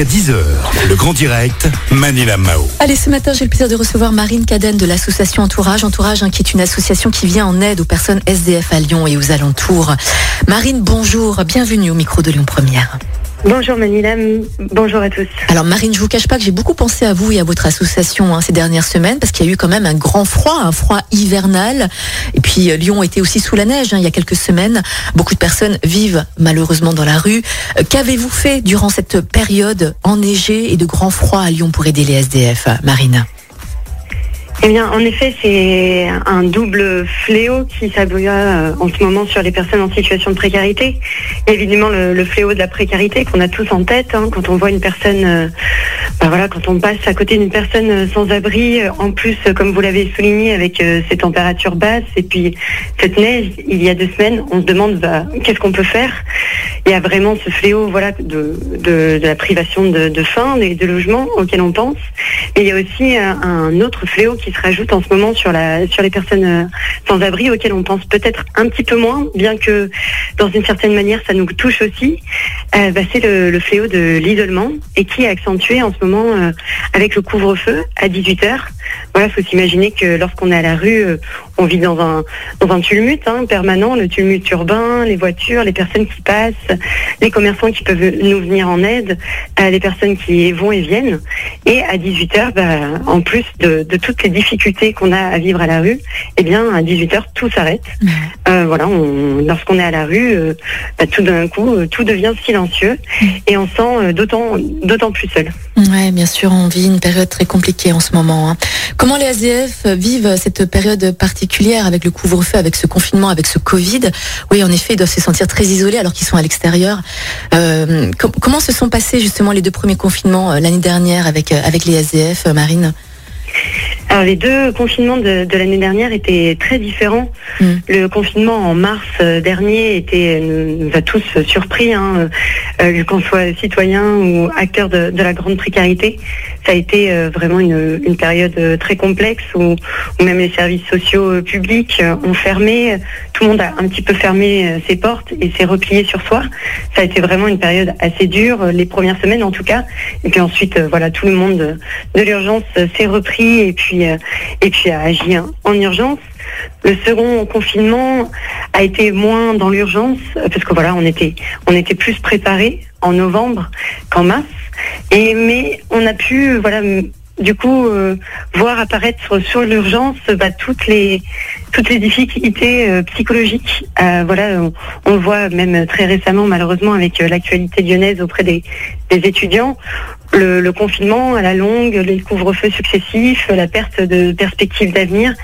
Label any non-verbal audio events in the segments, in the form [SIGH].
Jusqu'à 10h, le grand direct, Manila Mao. Allez, ce matin, j'ai le plaisir de recevoir Marine Cadenne de l'association Entourage. Entourage, hein, qui est une association qui vient en aide aux personnes SDF à Lyon et aux alentours. Marine, bonjour, bienvenue au micro de Lyon Première. Bonjour Manila, bonjour à tous. Alors Marine, je vous cache pas que j'ai beaucoup pensé à vous et à votre association hein, ces dernières semaines parce qu'il y a eu quand même un grand froid, un froid hivernal. Et puis euh, Lyon était aussi sous la neige hein, il y a quelques semaines. Beaucoup de personnes vivent malheureusement dans la rue. Euh, Qu'avez-vous fait durant cette période enneigée et de grand froid à Lyon pour aider les SDF, Marine? Eh bien, en effet, c'est un double fléau qui s'abouille euh, en ce moment sur les personnes en situation de précarité. évidemment, le, fléau de la précarité qu'on a tous en tête hein, quand on voit une personne, euh, bah voilà, quand on passe à côté d'une personne sans abri, en plus, comme vous l'avez souligné, avec euh, ces températures basses et puis cette neige, il y a deux semaines, on se demande bah, qu'est-ce qu'on peut faire? Il y a vraiment ce fléau, voilà, de, la privation de, de faim, et de logement auquel on pense. Et il y a aussi un autre fléau qui se rajoute en ce moment sur, la, sur les personnes euh, sans abri auxquelles on pense peut-être un petit peu moins, bien que dans une certaine manière ça nous touche aussi. Euh, bah, c'est le, fléau de l'isolement et qui est accentué en ce euh, avec le couvre-feu à 18h. Voilà, faut s'imaginer que lorsqu'on est à la rue, on vit dans un, dans un tumulte hein, permanent, le tumulte urbain, les voitures, les personnes qui passent, les commerçants qui peuvent nous venir en aide, les personnes qui vont et viennent. Et à 18h, bah, en plus de, de toutes les difficultés qu'on a à vivre à la rue, eh bien, à 18h, tout s'arrête. Euh, voilà, lorsqu'on est à la rue, euh, bah, tout d'un coup, euh, tout devient silencieux et on sent d'autant, d'autant plus seul. Oui, bien sûr, on vit une période très compliquée en ce moment. Hein. Comment les ASDF vivent cette période particulière avec le couvre-feu, avec ce confinement, avec ce Covid? Oui, en effet, ils doivent se sentir très isolés alors qu'ils sont à l'extérieur. comment se sont passés justement les deux premiers confinements l'année dernière avec, avec les ASDF, Marine? Alors les deux confinements de, l'année dernière étaient très différents. Mm. Le confinement en mars euh, dernier était nous, a tous surpris, hein, euh, qu'on soit citoyen ou acteur de, la grande précarité. Ça a été euh, vraiment une, période très complexe où, même les services sociaux publics ont fermé. Tout le monde a un petit peu fermé ses portes et s'est replié sur soi. Ça a été vraiment une période assez dure, les premières semaines en tout cas. Et puis ensuite, voilà, tout le monde de l'urgence s'est repris et puis euh, et puis a agi en urgence. Le second confinement a été moins dans l'urgence parce que voilà, on était on était plus préparé en novembre qu'en mars. Et mais on a pu voilà du coup euh, voir apparaître sur l'urgence bah, toutes les toutes les difficultés euh, psychologiques. voilà, on, le voit même très récemment malheureusement avec l'actualité lyonnaise auprès des, des étudiants le, confinement à la longue, les couvre-feux successifs, la perte de perspectives d'avenir,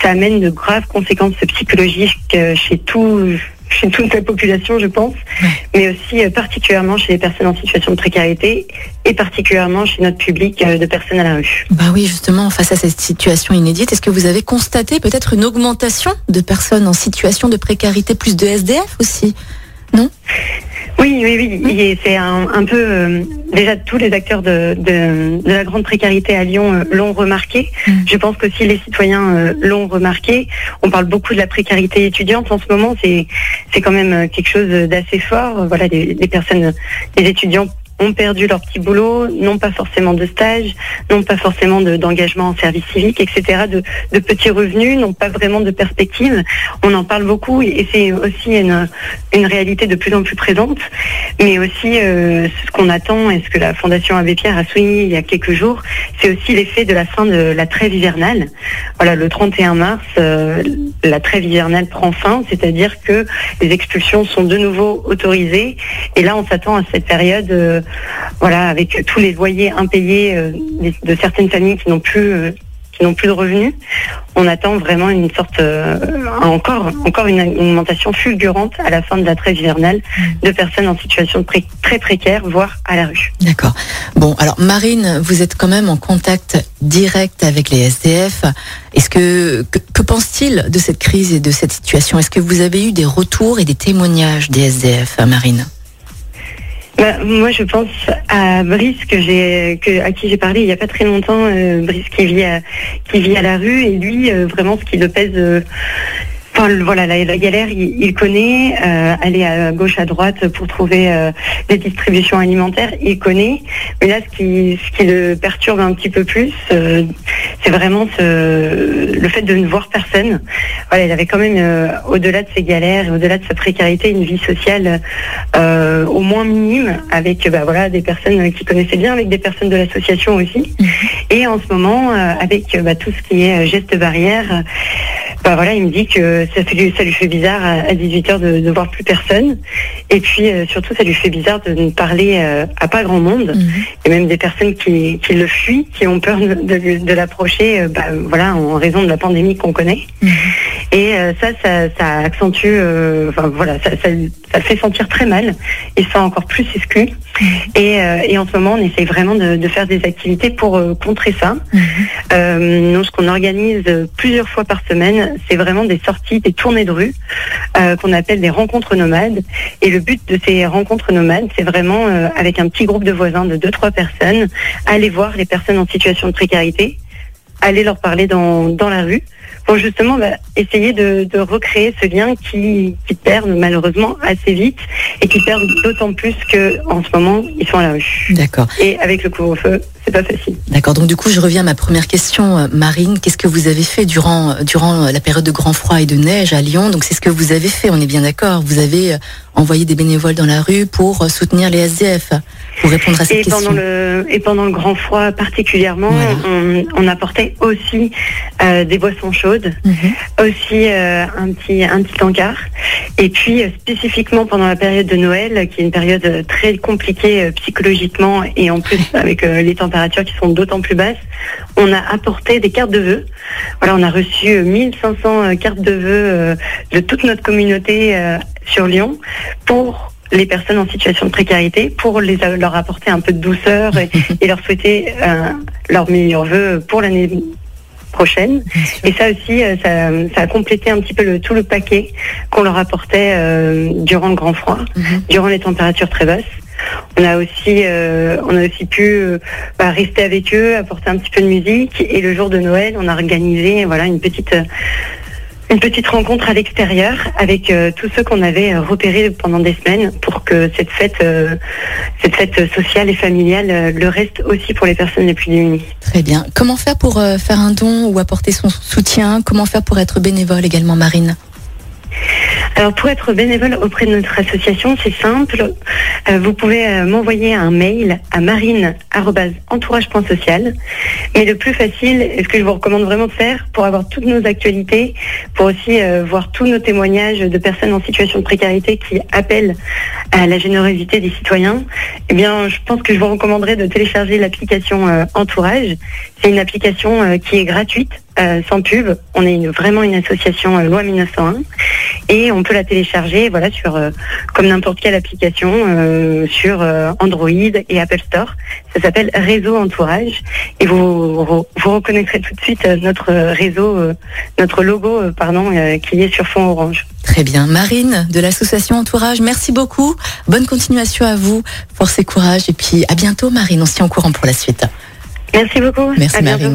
ça amène de graves conséquences psychologiques euh, chez tout chez toute la population, je pense, mais aussi euh, particulièrement chez les personnes en situation de précarité et particulièrement chez notre public euh, de personnes à la rue. Bah oui, justement, face à cette situation inédite, est-ce que vous avez constaté peut-être une augmentation de personnes en situation de précarité, plus de SDF aussi? Non? Oui, oui, oui. C'est un, peu euh, déjà tous les acteurs de, la grande précarité à Lyon euh, l'ont remarqué. Mm. Je pense que si les citoyens euh, l'ont remarqué. On parle beaucoup de la précarité étudiante en ce moment. C'est c'est quand même quelque chose d'assez fort. Voilà, les, les personnes, les étudiants ont perdu leur petit boulot, n'ont pas forcément de stage, n'ont pas forcément d'engagement en service civique, etc., de, petits revenus, n'ont pas vraiment de perspective. On en parle beaucoup et c'est aussi une, une, réalité de plus en plus présente, mais aussi euh, ce qu'on attend et ce que la Fondation Abbé Pierre a souligné il y a quelques jours, c'est aussi l'effet de la fin de la trêve hivernale. Voilà, le 31 mars, euh, la trêve hivernale prend fin, c'est-à-dire que les expulsions sont de nouveau autorisées. Et là on s'attend à cette période euh, voilà, avec tous les loyers impayés euh, de certaines familles qui n'ont plus euh, qui n'ont plus de revenus, on attend vraiment une sorte euh, encore encore une, augmentation fulgurante à la fin de la trêve hivernale de personnes en situation très précaire, voire à la rue. D'accord. Bon, alors Marine, vous êtes quand même en contact direct avec les SDF. Est-ce que que, que pense-t-il de cette crise et de cette situation? Est-ce que vous avez eu des retours et des témoignages des SDF, Marine? Bah, moi, je pense à Brice à qui j'ai parlé il n'y a pas très longtemps. Euh, Brice qui vit à, qui vit à la rue et lui, euh, vraiment, ce qui le pèse, euh, Enfin, voilà, la, galère, il, connaît. Euh, aller à gauche, à droite pour trouver euh, des distributions alimentaires, il connaît. Mais là, ce qui, ce qui le perturbe un petit peu plus, euh, c'est vraiment ce, le fait de ne voir personne. Voilà, il avait quand même, euh, au-delà de ses galères, au-delà de sa précarité, une vie sociale au moins minime, avec bah, voilà des personnes qui connaissaient bien, avec des personnes de l'association aussi. Mhm. Et en ce moment, avec bah, tout ce qui est gestes barrières bah voilà, il me dit que ça, fait, ça lui fait bizarre à 18h de, de voir plus personne. Et puis euh, surtout, ça lui fait bizarre de ne parler euh, à pas grand monde. Mhm. Et même des personnes qui, qui, le fuient, qui ont peur de, de, l'approcher, euh, bah, voilà, en raison de la pandémie qu'on connaît. Mhm. Et ça, ça, ça, accentue, enfin voilà, ça, ça, ça, le fait sentir très mal. Il se sent encore plus exclu. Mhm. Et, et, en ce moment, on essaye vraiment de, de faire des activités pour contrer ça. nous, ce qu'on organise plusieurs fois par semaine, c'est vraiment des sorties, des tournées de rue euh, qu'on appelle des rencontres nomades. Et le but de ces rencontres nomades, c'est vraiment euh, avec un petit groupe de voisins de deux trois personnes, aller voir les personnes en situation de précarité, aller leur parler dans, dans la rue pour justement bah, essayer de, de, recréer ce lien qui, qui perd malheureusement assez vite et qui perd d'autant plus que en ce moment ils sont à la rue. D'accord. Et avec le couvre-feu, c'est pas facile. D'accord. Donc du coup, je reviens à ma première question, euh, Marine. Qu'est-ce que vous avez fait durant durant la période de grand froid et de neige à Lyon? Donc c'est ce que vous avez fait. On est bien d'accord. Vous avez euh, envoyé des bénévoles dans la rue pour euh, soutenir les SDF. Pour répondre à cette et question. Pendant le, et pendant le grand froid particulièrement, on, on, apportait aussi euh, des boissons chaudes, mhm. aussi euh, un petit un petit encart. Et puis spécifiquement pendant la période de Noël, qui est une période très compliquée psychologiquement et en plus [LAUGHS] avec les températures qui sont d'autant plus basses, on a apporté des cartes de vœux. Voilà, on a reçu 1500 cartes de vœux de toute notre communauté sur Lyon pour les personnes en situation de précarité pour les, leur apporter un peu de douceur [LAUGHS] et, leur souhaiter euh, leur meilleur vœu pour l'année prochaine. Et ça aussi, euh, ça, a complété un petit peu le, tout le paquet qu'on leur apportait euh, durant le grand froid, mhm. durant les températures très basses. On a aussi, on a aussi pu bah, rester avec eux, apporter un petit peu de musique. Et le jour de Noël, on a organisé voilà une petite une petite rencontre à l'extérieur avec euh, tous ceux qu'on avait euh, repérés pendant des semaines pour que cette fête, euh, cette fête sociale et familiale le reste aussi pour les personnes les plus démunies. Très bien. Comment faire pour faire un don ou apporter son soutien? Comment faire pour être bénévole également, Marine? Alors pour être bénévole auprès de notre association, c'est simple. Euh, vous pouvez euh, m'envoyer un mail à marine@entourage.social. Mais le plus facile, et ce que je vous recommande vraiment de faire pour avoir toutes nos actualités, pour aussi euh, voir tous nos témoignages de personnes en situation de précarité qui appellent à la générosité des citoyens, eh bien, je pense que je vous recommanderais de télécharger l'application Entourage. C'est une application qui est gratuite euh, sans pub. On est vraiment une association euh, loi 1901 et on peut la télécharger voilà sur euh, comme n'importe quelle application sur Android et Apple Store. Ça s'appelle Réseau Entourage et vous, vous, reconnaîtrez tout de suite notre réseau, notre logo pardon qui est sur fond orange. Très bien. Marine de l'association Entourage, merci beaucoup. Bonne continuation à vous. Force et courage et puis à bientôt Marine. On se tient au courant pour la suite. Merci beaucoup. Merci Marine.